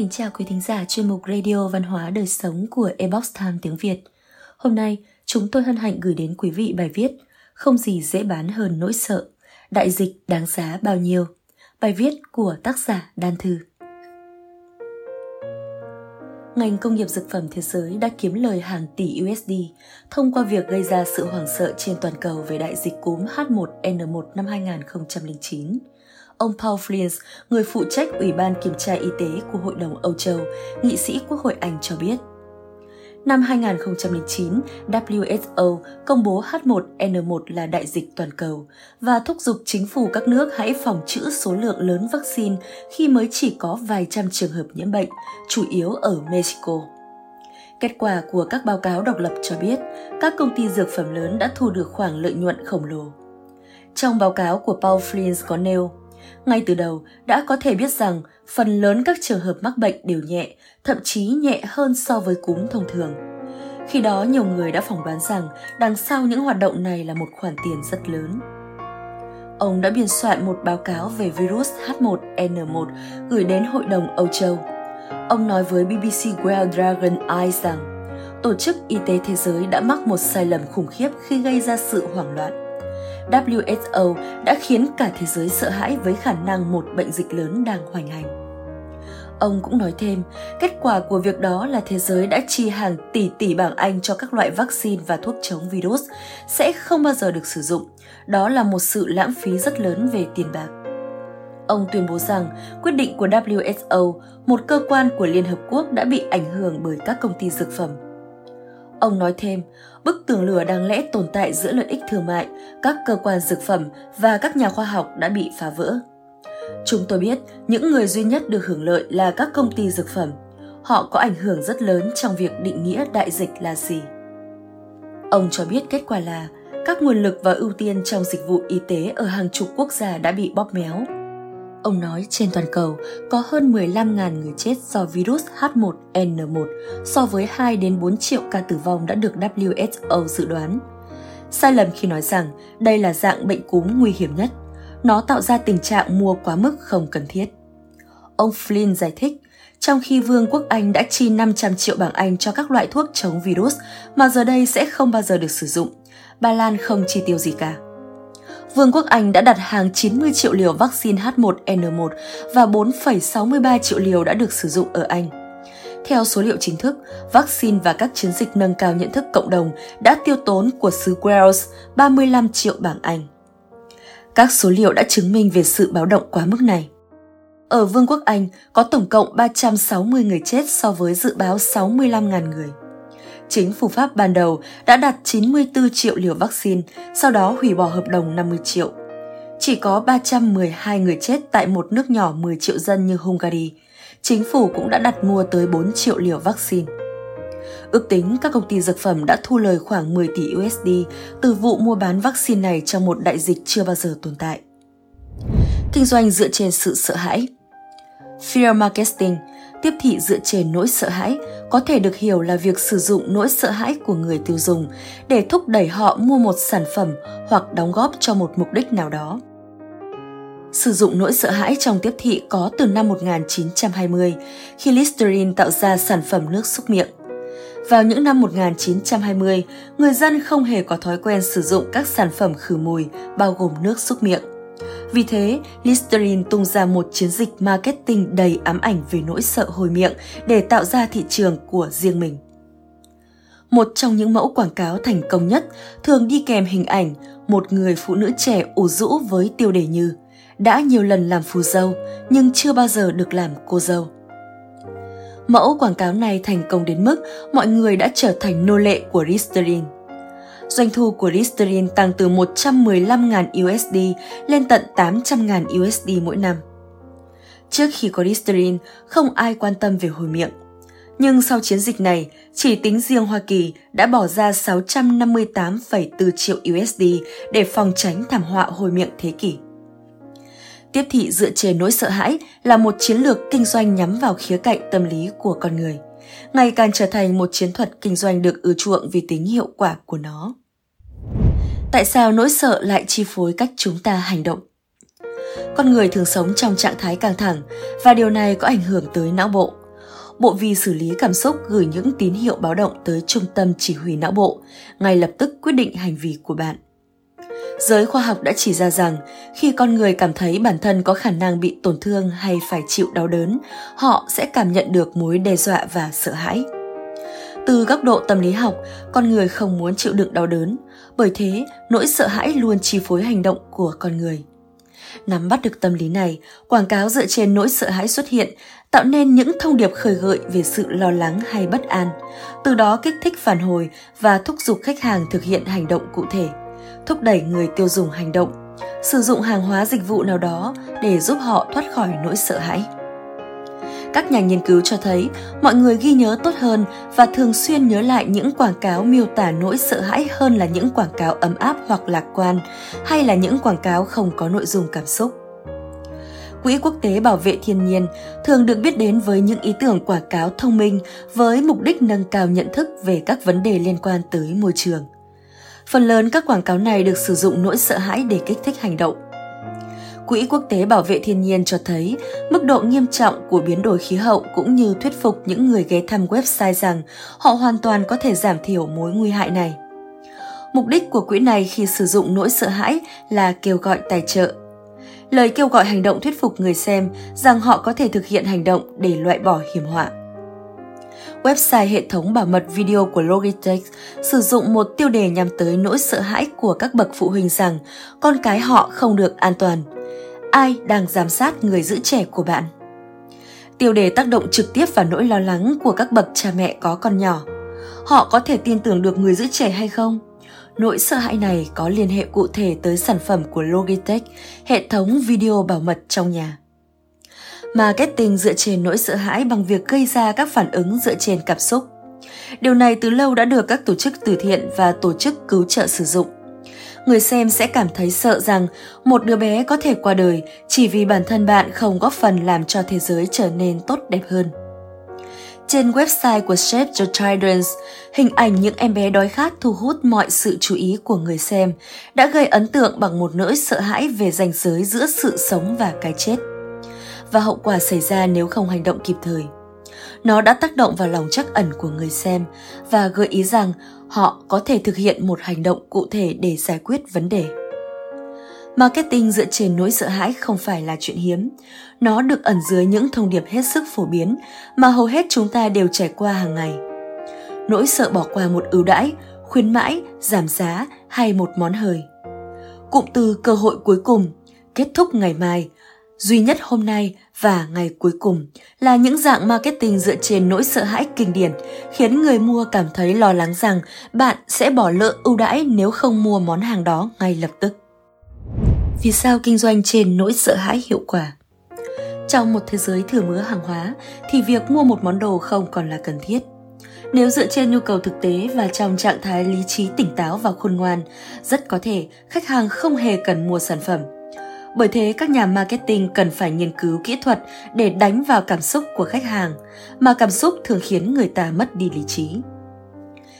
kính chào quý thính giả chuyên mục Radio Văn hóa Đời Sống của Ebox Time tiếng Việt. Hôm nay, chúng tôi hân hạnh gửi đến quý vị bài viết Không gì dễ bán hơn nỗi sợ, đại dịch đáng giá bao nhiêu. Bài viết của tác giả Đan Thư. Ngành công nghiệp dược phẩm thế giới đã kiếm lời hàng tỷ USD thông qua việc gây ra sự hoảng sợ trên toàn cầu về đại dịch cúm H1N1 năm 2009 Ông Paul Flins, người phụ trách Ủy ban Kiểm tra Y tế của Hội đồng Âu Châu, nghị sĩ Quốc hội Anh cho biết. Năm 2009, WHO công bố H1N1 là đại dịch toàn cầu và thúc giục chính phủ các nước hãy phòng trữ số lượng lớn vaccine khi mới chỉ có vài trăm trường hợp nhiễm bệnh, chủ yếu ở Mexico. Kết quả của các báo cáo độc lập cho biết, các công ty dược phẩm lớn đã thu được khoản lợi nhuận khổng lồ. Trong báo cáo của Paul Flins có nêu, ngay từ đầu đã có thể biết rằng phần lớn các trường hợp mắc bệnh đều nhẹ, thậm chí nhẹ hơn so với cúm thông thường. Khi đó nhiều người đã phỏng đoán rằng đằng sau những hoạt động này là một khoản tiền rất lớn. Ông đã biên soạn một báo cáo về virus H1N1 gửi đến Hội đồng Âu Châu. Ông nói với BBC Well Dragon Eye rằng Tổ chức Y tế Thế giới đã mắc một sai lầm khủng khiếp khi gây ra sự hoảng loạn WHO đã khiến cả thế giới sợ hãi với khả năng một bệnh dịch lớn đang hoành hành. Ông cũng nói thêm, kết quả của việc đó là thế giới đã chi hàng tỷ tỷ bảng Anh cho các loại vaccine và thuốc chống virus sẽ không bao giờ được sử dụng. Đó là một sự lãng phí rất lớn về tiền bạc. Ông tuyên bố rằng quyết định của WHO, một cơ quan của Liên Hợp Quốc đã bị ảnh hưởng bởi các công ty dược phẩm Ông nói thêm, bức tường lửa đáng lẽ tồn tại giữa lợi ích thương mại, các cơ quan dược phẩm và các nhà khoa học đã bị phá vỡ. Chúng tôi biết những người duy nhất được hưởng lợi là các công ty dược phẩm. Họ có ảnh hưởng rất lớn trong việc định nghĩa đại dịch là gì. Ông cho biết kết quả là các nguồn lực và ưu tiên trong dịch vụ y tế ở hàng chục quốc gia đã bị bóp méo Ông nói trên toàn cầu có hơn 15.000 người chết do virus H1N1 so với 2 đến 4 triệu ca tử vong đã được WHO dự đoán. Sai lầm khi nói rằng đây là dạng bệnh cúm nguy hiểm nhất. Nó tạo ra tình trạng mua quá mức không cần thiết. Ông Flynn giải thích, trong khi Vương quốc Anh đã chi 500 triệu bảng Anh cho các loại thuốc chống virus mà giờ đây sẽ không bao giờ được sử dụng, Ba Lan không chi tiêu gì cả. Vương quốc Anh đã đặt hàng 90 triệu liều vaccine H1N1 và 4,63 triệu liều đã được sử dụng ở Anh. Theo số liệu chính thức, vaccine và các chiến dịch nâng cao nhận thức cộng đồng đã tiêu tốn của xứ Wales 35 triệu bảng Anh. Các số liệu đã chứng minh về sự báo động quá mức này. Ở Vương quốc Anh có tổng cộng 360 người chết so với dự báo 65.000 người chính phủ Pháp ban đầu đã đặt 94 triệu liều vaccine, sau đó hủy bỏ hợp đồng 50 triệu. Chỉ có 312 người chết tại một nước nhỏ 10 triệu dân như Hungary. Chính phủ cũng đã đặt mua tới 4 triệu liều vaccine. Ước tính các công ty dược phẩm đã thu lời khoảng 10 tỷ USD từ vụ mua bán vaccine này trong một đại dịch chưa bao giờ tồn tại. Kinh doanh dựa trên sự sợ hãi Fear marketing tiếp thị dựa trên nỗi sợ hãi có thể được hiểu là việc sử dụng nỗi sợ hãi của người tiêu dùng để thúc đẩy họ mua một sản phẩm hoặc đóng góp cho một mục đích nào đó. Sử dụng nỗi sợ hãi trong tiếp thị có từ năm 1920 khi Listerine tạo ra sản phẩm nước súc miệng. Vào những năm 1920, người dân không hề có thói quen sử dụng các sản phẩm khử mùi bao gồm nước súc miệng. Vì thế, Listerine tung ra một chiến dịch marketing đầy ám ảnh về nỗi sợ hồi miệng để tạo ra thị trường của riêng mình. Một trong những mẫu quảng cáo thành công nhất thường đi kèm hình ảnh một người phụ nữ trẻ ủ rũ với tiêu đề như đã nhiều lần làm phù dâu nhưng chưa bao giờ được làm cô dâu. Mẫu quảng cáo này thành công đến mức mọi người đã trở thành nô lệ của Listerine doanh thu của Listerine tăng từ 115.000 USD lên tận 800.000 USD mỗi năm. Trước khi có Listerine, không ai quan tâm về hồi miệng. Nhưng sau chiến dịch này, chỉ tính riêng Hoa Kỳ đã bỏ ra 658,4 triệu USD để phòng tránh thảm họa hồi miệng thế kỷ. Tiếp thị dựa trên nỗi sợ hãi là một chiến lược kinh doanh nhắm vào khía cạnh tâm lý của con người, ngày càng trở thành một chiến thuật kinh doanh được ưa chuộng vì tính hiệu quả của nó tại sao nỗi sợ lại chi phối cách chúng ta hành động con người thường sống trong trạng thái căng thẳng và điều này có ảnh hưởng tới não bộ Bộ Vi xử lý cảm xúc gửi những tín hiệu báo động tới trung tâm chỉ huy não bộ, ngay lập tức quyết định hành vi của bạn. Giới khoa học đã chỉ ra rằng khi con người cảm thấy bản thân có khả năng bị tổn thương hay phải chịu đau đớn, họ sẽ cảm nhận được mối đe dọa và sợ hãi. Từ góc độ tâm lý học, con người không muốn chịu đựng đau đớn, bởi thế nỗi sợ hãi luôn chi phối hành động của con người. Nắm bắt được tâm lý này, quảng cáo dựa trên nỗi sợ hãi xuất hiện, tạo nên những thông điệp khởi gợi về sự lo lắng hay bất an, từ đó kích thích phản hồi và thúc giục khách hàng thực hiện hành động cụ thể, thúc đẩy người tiêu dùng hành động, sử dụng hàng hóa dịch vụ nào đó để giúp họ thoát khỏi nỗi sợ hãi. Các nhà nghiên cứu cho thấy, mọi người ghi nhớ tốt hơn và thường xuyên nhớ lại những quảng cáo miêu tả nỗi sợ hãi hơn là những quảng cáo ấm áp hoặc lạc quan, hay là những quảng cáo không có nội dung cảm xúc. Quỹ quốc tế bảo vệ thiên nhiên thường được biết đến với những ý tưởng quảng cáo thông minh với mục đích nâng cao nhận thức về các vấn đề liên quan tới môi trường. Phần lớn các quảng cáo này được sử dụng nỗi sợ hãi để kích thích hành động. Quỹ quốc tế bảo vệ thiên nhiên cho thấy, mức độ nghiêm trọng của biến đổi khí hậu cũng như thuyết phục những người ghé thăm website rằng họ hoàn toàn có thể giảm thiểu mối nguy hại này. Mục đích của quỹ này khi sử dụng nỗi sợ hãi là kêu gọi tài trợ. Lời kêu gọi hành động thuyết phục người xem rằng họ có thể thực hiện hành động để loại bỏ hiểm họa. Website hệ thống bảo mật video của Logitech sử dụng một tiêu đề nhằm tới nỗi sợ hãi của các bậc phụ huynh rằng con cái họ không được an toàn – ai đang giám sát người giữ trẻ của bạn. Tiêu đề tác động trực tiếp vào nỗi lo lắng của các bậc cha mẹ có con nhỏ. Họ có thể tin tưởng được người giữ trẻ hay không? Nỗi sợ hãi này có liên hệ cụ thể tới sản phẩm của Logitech, hệ thống video bảo mật trong nhà. Marketing dựa trên nỗi sợ hãi bằng việc gây ra các phản ứng dựa trên cảm xúc. Điều này từ lâu đã được các tổ chức từ thiện và tổ chức cứu trợ sử dụng người xem sẽ cảm thấy sợ rằng một đứa bé có thể qua đời chỉ vì bản thân bạn không góp phần làm cho thế giới trở nên tốt đẹp hơn. Trên website của Save the Children, hình ảnh những em bé đói khát thu hút mọi sự chú ý của người xem, đã gây ấn tượng bằng một nỗi sợ hãi về ranh giới giữa sự sống và cái chết. Và hậu quả xảy ra nếu không hành động kịp thời. Nó đã tác động vào lòng chắc ẩn của người xem và gợi ý rằng họ có thể thực hiện một hành động cụ thể để giải quyết vấn đề. Marketing dựa trên nỗi sợ hãi không phải là chuyện hiếm. Nó được ẩn dưới những thông điệp hết sức phổ biến mà hầu hết chúng ta đều trải qua hàng ngày. Nỗi sợ bỏ qua một ưu đãi, khuyến mãi, giảm giá hay một món hời. Cụm từ cơ hội cuối cùng, kết thúc ngày mai, duy nhất hôm nay và ngày cuối cùng là những dạng marketing dựa trên nỗi sợ hãi kinh điển khiến người mua cảm thấy lo lắng rằng bạn sẽ bỏ lỡ ưu đãi nếu không mua món hàng đó ngay lập tức. Vì sao kinh doanh trên nỗi sợ hãi hiệu quả? Trong một thế giới thừa mứa hàng hóa thì việc mua một món đồ không còn là cần thiết. Nếu dựa trên nhu cầu thực tế và trong trạng thái lý trí tỉnh táo và khôn ngoan, rất có thể khách hàng không hề cần mua sản phẩm – bởi thế các nhà marketing cần phải nghiên cứu kỹ thuật để đánh vào cảm xúc của khách hàng, mà cảm xúc thường khiến người ta mất đi lý trí.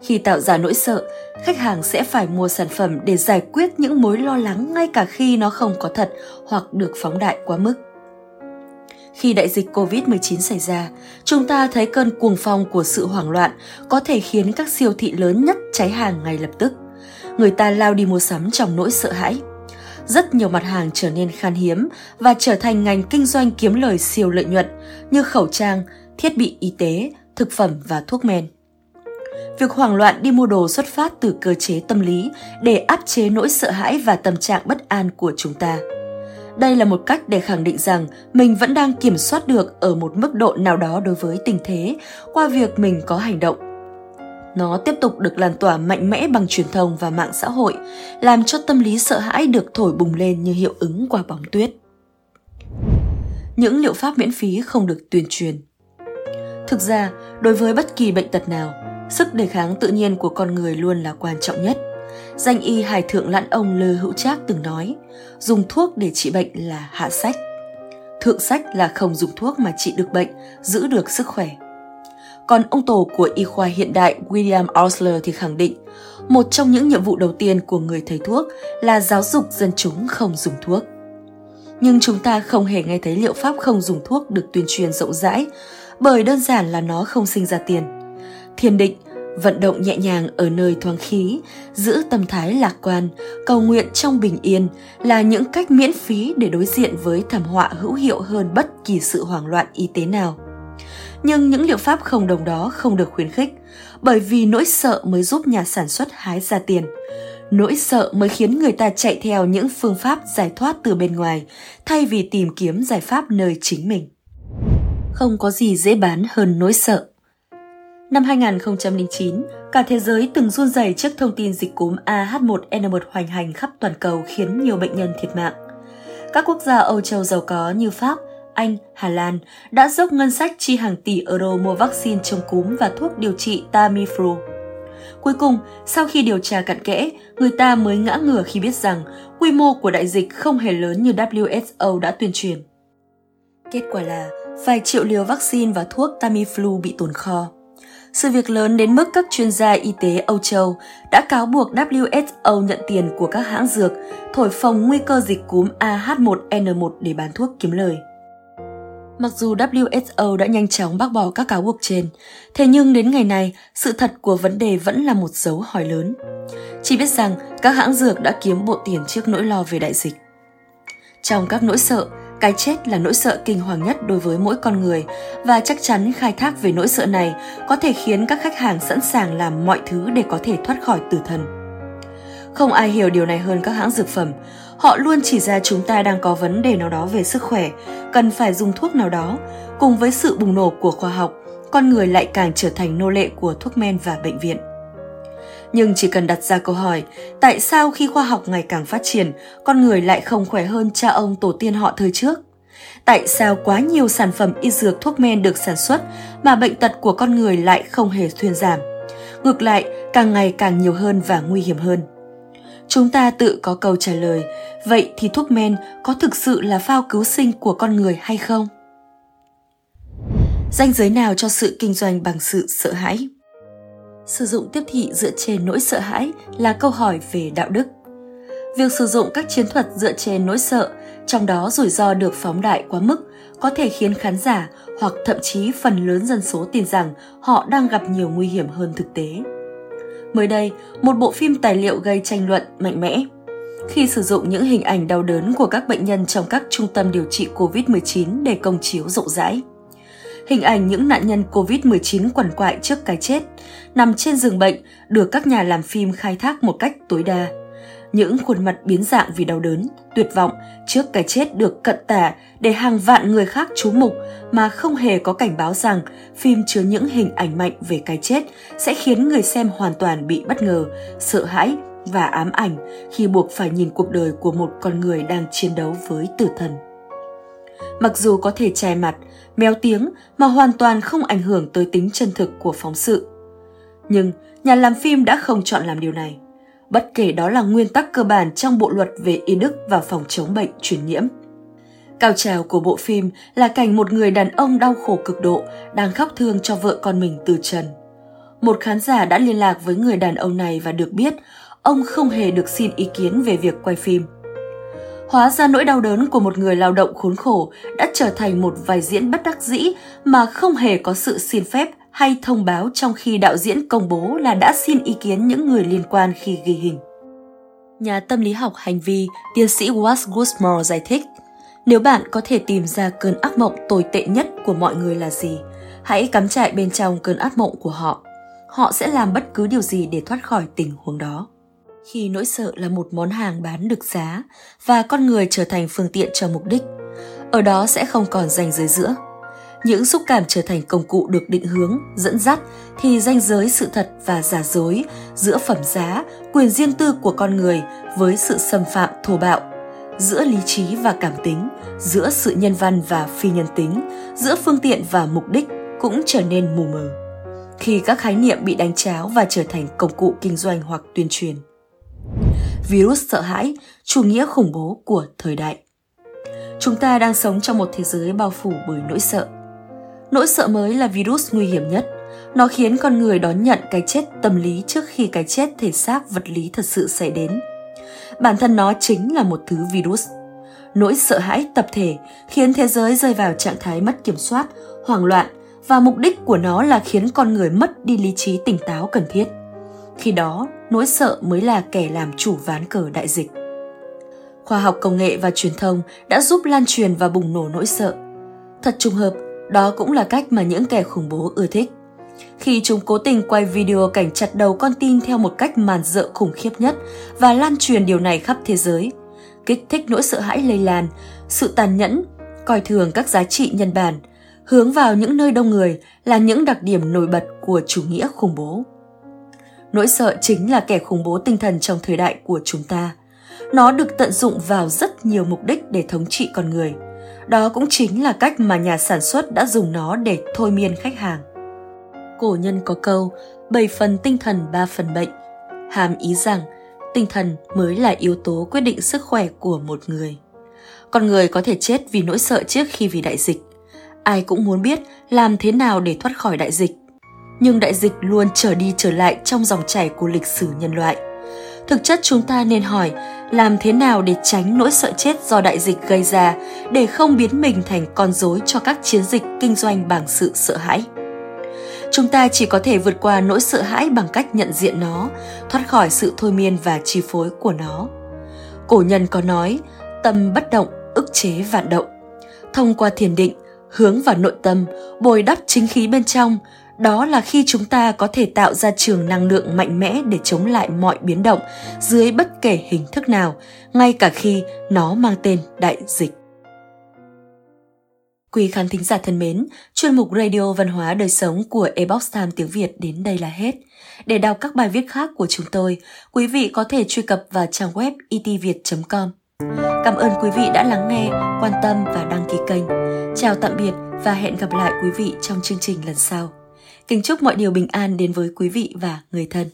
Khi tạo ra nỗi sợ, khách hàng sẽ phải mua sản phẩm để giải quyết những mối lo lắng ngay cả khi nó không có thật hoặc được phóng đại quá mức. Khi đại dịch COVID-19 xảy ra, chúng ta thấy cơn cuồng phong của sự hoảng loạn có thể khiến các siêu thị lớn nhất cháy hàng ngay lập tức. Người ta lao đi mua sắm trong nỗi sợ hãi rất nhiều mặt hàng trở nên khan hiếm và trở thành ngành kinh doanh kiếm lời siêu lợi nhuận như khẩu trang, thiết bị y tế, thực phẩm và thuốc men. Việc hoảng loạn đi mua đồ xuất phát từ cơ chế tâm lý để áp chế nỗi sợ hãi và tâm trạng bất an của chúng ta. Đây là một cách để khẳng định rằng mình vẫn đang kiểm soát được ở một mức độ nào đó đối với tình thế qua việc mình có hành động nó tiếp tục được lan tỏa mạnh mẽ bằng truyền thông và mạng xã hội, làm cho tâm lý sợ hãi được thổi bùng lên như hiệu ứng quả bóng tuyết. Những liệu pháp miễn phí không được tuyên truyền. Thực ra, đối với bất kỳ bệnh tật nào, sức đề kháng tự nhiên của con người luôn là quan trọng nhất. Danh y hài thượng lãn ông Lê Hữu Trác từng nói, dùng thuốc để trị bệnh là hạ sách. Thượng sách là không dùng thuốc mà trị được bệnh, giữ được sức khỏe. Còn ông tổ của y khoa hiện đại William Osler thì khẳng định, một trong những nhiệm vụ đầu tiên của người thầy thuốc là giáo dục dân chúng không dùng thuốc. Nhưng chúng ta không hề nghe thấy liệu pháp không dùng thuốc được tuyên truyền rộng rãi, bởi đơn giản là nó không sinh ra tiền. Thiền định, vận động nhẹ nhàng ở nơi thoáng khí, giữ tâm thái lạc quan, cầu nguyện trong bình yên là những cách miễn phí để đối diện với thảm họa hữu hiệu hơn bất kỳ sự hoảng loạn y tế nào. Nhưng những liệu pháp không đồng đó không được khuyến khích, bởi vì nỗi sợ mới giúp nhà sản xuất hái ra tiền. Nỗi sợ mới khiến người ta chạy theo những phương pháp giải thoát từ bên ngoài, thay vì tìm kiếm giải pháp nơi chính mình. Không có gì dễ bán hơn nỗi sợ. Năm 2009, cả thế giới từng run rẩy trước thông tin dịch cúm AH1N1 hoành hành khắp toàn cầu khiến nhiều bệnh nhân thiệt mạng. Các quốc gia Âu Châu giàu có như Pháp, anh, Hà Lan đã dốc ngân sách chi hàng tỷ euro mua vaccine chống cúm và thuốc điều trị Tamiflu. Cuối cùng, sau khi điều tra cặn kẽ, người ta mới ngã ngửa khi biết rằng quy mô của đại dịch không hề lớn như WHO đã tuyên truyền. Kết quả là vài triệu liều vaccine và thuốc Tamiflu bị tồn kho. Sự việc lớn đến mức các chuyên gia y tế Âu Châu đã cáo buộc WHO nhận tiền của các hãng dược, thổi phồng nguy cơ dịch cúm AH1N1 để bán thuốc kiếm lời. Mặc dù WHO đã nhanh chóng bác bỏ các cáo buộc trên, thế nhưng đến ngày này, sự thật của vấn đề vẫn là một dấu hỏi lớn. Chỉ biết rằng các hãng dược đã kiếm bộ tiền trước nỗi lo về đại dịch. Trong các nỗi sợ, cái chết là nỗi sợ kinh hoàng nhất đối với mỗi con người và chắc chắn khai thác về nỗi sợ này có thể khiến các khách hàng sẵn sàng làm mọi thứ để có thể thoát khỏi tử thần. Không ai hiểu điều này hơn các hãng dược phẩm. Họ luôn chỉ ra chúng ta đang có vấn đề nào đó về sức khỏe, cần phải dùng thuốc nào đó. Cùng với sự bùng nổ của khoa học, con người lại càng trở thành nô lệ của thuốc men và bệnh viện. Nhưng chỉ cần đặt ra câu hỏi, tại sao khi khoa học ngày càng phát triển, con người lại không khỏe hơn cha ông tổ tiên họ thời trước? Tại sao quá nhiều sản phẩm y dược thuốc men được sản xuất mà bệnh tật của con người lại không hề thuyên giảm? Ngược lại, càng ngày càng nhiều hơn và nguy hiểm hơn. Chúng ta tự có câu trả lời, vậy thì thuốc men có thực sự là phao cứu sinh của con người hay không? Danh giới nào cho sự kinh doanh bằng sự sợ hãi? sử dụng tiếp thị dựa trên nỗi sợ hãi là câu hỏi về đạo đức việc sử dụng các chiến thuật dựa trên nỗi sợ trong đó rủi ro được phóng đại quá mức có thể khiến khán giả hoặc thậm chí phần lớn dân số tin rằng họ đang gặp nhiều nguy hiểm hơn thực tế mới đây một bộ phim tài liệu gây tranh luận mạnh mẽ khi sử dụng những hình ảnh đau đớn của các bệnh nhân trong các trung tâm điều trị COVID-19 để công chiếu rộng rãi hình ảnh những nạn nhân COVID-19 quằn quại trước cái chết, nằm trên giường bệnh được các nhà làm phim khai thác một cách tối đa. Những khuôn mặt biến dạng vì đau đớn, tuyệt vọng trước cái chết được cận tả để hàng vạn người khác chú mục mà không hề có cảnh báo rằng phim chứa những hình ảnh mạnh về cái chết sẽ khiến người xem hoàn toàn bị bất ngờ, sợ hãi và ám ảnh khi buộc phải nhìn cuộc đời của một con người đang chiến đấu với tử thần. Mặc dù có thể che mặt, méo tiếng mà hoàn toàn không ảnh hưởng tới tính chân thực của phóng sự. Nhưng nhà làm phim đã không chọn làm điều này, bất kể đó là nguyên tắc cơ bản trong bộ luật về y đức và phòng chống bệnh truyền nhiễm. Cao trào của bộ phim là cảnh một người đàn ông đau khổ cực độ, đang khóc thương cho vợ con mình từ trần. Một khán giả đã liên lạc với người đàn ông này và được biết, ông không hề được xin ý kiến về việc quay phim. Hóa ra nỗi đau đớn của một người lao động khốn khổ đã trở thành một vai diễn bất đắc dĩ mà không hề có sự xin phép hay thông báo trong khi đạo diễn công bố là đã xin ý kiến những người liên quan khi ghi hình. Nhà tâm lý học hành vi, tiến sĩ Was Gusmore giải thích, nếu bạn có thể tìm ra cơn ác mộng tồi tệ nhất của mọi người là gì, hãy cắm trại bên trong cơn ác mộng của họ. Họ sẽ làm bất cứ điều gì để thoát khỏi tình huống đó khi nỗi sợ là một món hàng bán được giá và con người trở thành phương tiện cho mục đích ở đó sẽ không còn ranh giới giữa những xúc cảm trở thành công cụ được định hướng dẫn dắt thì ranh giới sự thật và giả dối giữa phẩm giá quyền riêng tư của con người với sự xâm phạm thô bạo giữa lý trí và cảm tính giữa sự nhân văn và phi nhân tính giữa phương tiện và mục đích cũng trở nên mù mờ khi các khái niệm bị đánh cháo và trở thành công cụ kinh doanh hoặc tuyên truyền virus sợ hãi, chủ nghĩa khủng bố của thời đại. Chúng ta đang sống trong một thế giới bao phủ bởi nỗi sợ. Nỗi sợ mới là virus nguy hiểm nhất. Nó khiến con người đón nhận cái chết tâm lý trước khi cái chết thể xác vật lý thật sự xảy đến. Bản thân nó chính là một thứ virus. Nỗi sợ hãi tập thể khiến thế giới rơi vào trạng thái mất kiểm soát, hoảng loạn và mục đích của nó là khiến con người mất đi lý trí tỉnh táo cần thiết. Khi đó, nỗi sợ mới là kẻ làm chủ ván cờ đại dịch. Khoa học công nghệ và truyền thông đã giúp lan truyền và bùng nổ nỗi sợ. Thật trùng hợp, đó cũng là cách mà những kẻ khủng bố ưa thích. Khi chúng cố tình quay video cảnh chặt đầu con tin theo một cách màn dợ khủng khiếp nhất và lan truyền điều này khắp thế giới, kích thích nỗi sợ hãi lây lan, sự tàn nhẫn, coi thường các giá trị nhân bản, hướng vào những nơi đông người là những đặc điểm nổi bật của chủ nghĩa khủng bố. Nỗi sợ chính là kẻ khủng bố tinh thần trong thời đại của chúng ta. Nó được tận dụng vào rất nhiều mục đích để thống trị con người. Đó cũng chính là cách mà nhà sản xuất đã dùng nó để thôi miên khách hàng. Cổ nhân có câu, bảy phần tinh thần ba phần bệnh, hàm ý rằng tinh thần mới là yếu tố quyết định sức khỏe của một người. Con người có thể chết vì nỗi sợ trước khi vì đại dịch. Ai cũng muốn biết làm thế nào để thoát khỏi đại dịch. Nhưng đại dịch luôn trở đi trở lại trong dòng chảy của lịch sử nhân loại. Thực chất chúng ta nên hỏi làm thế nào để tránh nỗi sợ chết do đại dịch gây ra, để không biến mình thành con rối cho các chiến dịch kinh doanh bằng sự sợ hãi? Chúng ta chỉ có thể vượt qua nỗi sợ hãi bằng cách nhận diện nó, thoát khỏi sự thôi miên và chi phối của nó. Cổ nhân có nói, tâm bất động, ức chế vạn động. Thông qua thiền định, hướng vào nội tâm, bồi đắp chính khí bên trong đó là khi chúng ta có thể tạo ra trường năng lượng mạnh mẽ để chống lại mọi biến động dưới bất kể hình thức nào ngay cả khi nó mang tên đại dịch Quý khán thính giả thân mến, chuyên mục Radio Văn hóa Đời Sống của Ebox Time tiếng Việt đến đây là hết. Để đọc các bài viết khác của chúng tôi, quý vị có thể truy cập vào trang web itviet.com. Cảm ơn quý vị đã lắng nghe, quan tâm và đăng ký kênh. Chào tạm biệt và hẹn gặp lại quý vị trong chương trình lần sau. Kính chúc mọi điều bình an đến với quý vị và người thân.